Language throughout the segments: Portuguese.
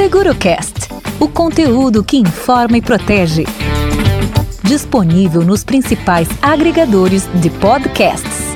SeguroCast, o conteúdo que informa e protege. Disponível nos principais agregadores de podcasts.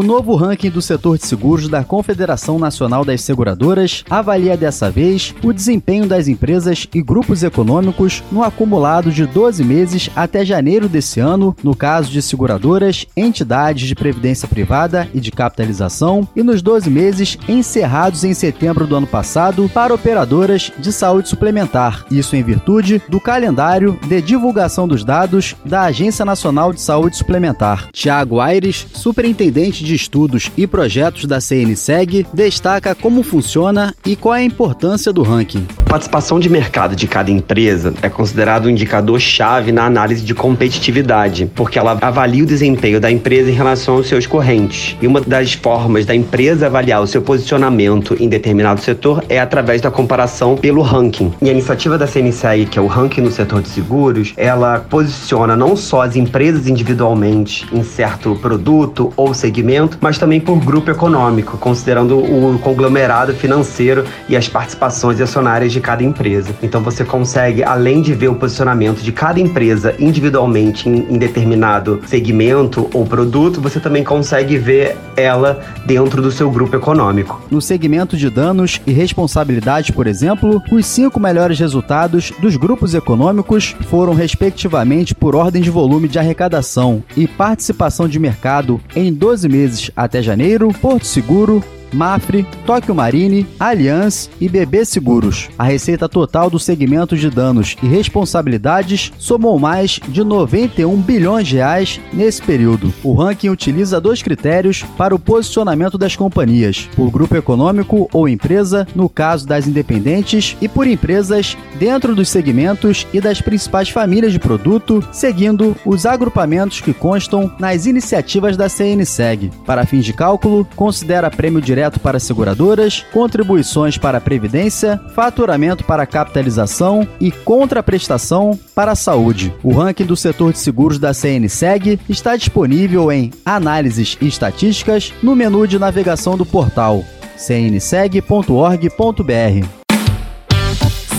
O novo ranking do setor de seguros da Confederação Nacional das Seguradoras avalia dessa vez o desempenho das empresas e grupos econômicos no acumulado de 12 meses até janeiro desse ano, no caso de seguradoras, entidades de previdência privada e de capitalização, e nos 12 meses encerrados em setembro do ano passado para operadoras de saúde suplementar. Isso em virtude do calendário de divulgação dos dados da Agência Nacional de Saúde Suplementar. Tiago Aires, superintendente de Estudos e Projetos da CNSEG, destaca como funciona e qual é a importância do ranking. Participação de mercado de cada empresa é considerado um indicador-chave na análise de competitividade, porque ela avalia o desempenho da empresa em relação aos seus correntes. E uma das formas da empresa avaliar o seu posicionamento em determinado setor é através da comparação pelo ranking. E a iniciativa da CNSEG, que é o ranking no setor de seguros, ela posiciona não só as empresas individualmente em certo produto ou segmento, mas também por grupo econômico, considerando o conglomerado financeiro e as participações acionárias de cada empresa. Então você consegue, além de ver o posicionamento de cada empresa individualmente em, em determinado segmento ou produto, você também consegue ver ela dentro do seu grupo econômico. No segmento de danos e responsabilidade, por exemplo, os cinco melhores resultados dos grupos econômicos foram, respectivamente, por ordem de volume de arrecadação e participação de mercado em 12 meses meses até janeiro, Porto Seguro, Mafre, Tóquio Marine, Allianz e BB Seguros. A receita total do segmento de danos e responsabilidades somou mais de 91 bilhões de reais nesse período. O ranking utiliza dois critérios para o posicionamento das companhias: por grupo econômico ou empresa, no caso das independentes, e por empresas dentro dos segmentos e das principais famílias de produto, seguindo os agrupamentos que constam nas iniciativas da CNSEG. Para fins de cálculo, considera prêmio direto direto para seguradoras, contribuições para a Previdência, faturamento para a capitalização e contraprestação para a saúde. O ranking do setor de seguros da CNSEG está disponível em Análises e Estatísticas no menu de navegação do portal cnseg.org.br.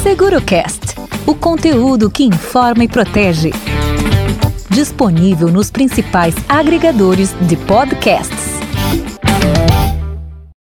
SeguroCast o conteúdo que informa e protege. Disponível nos principais agregadores de podcasts.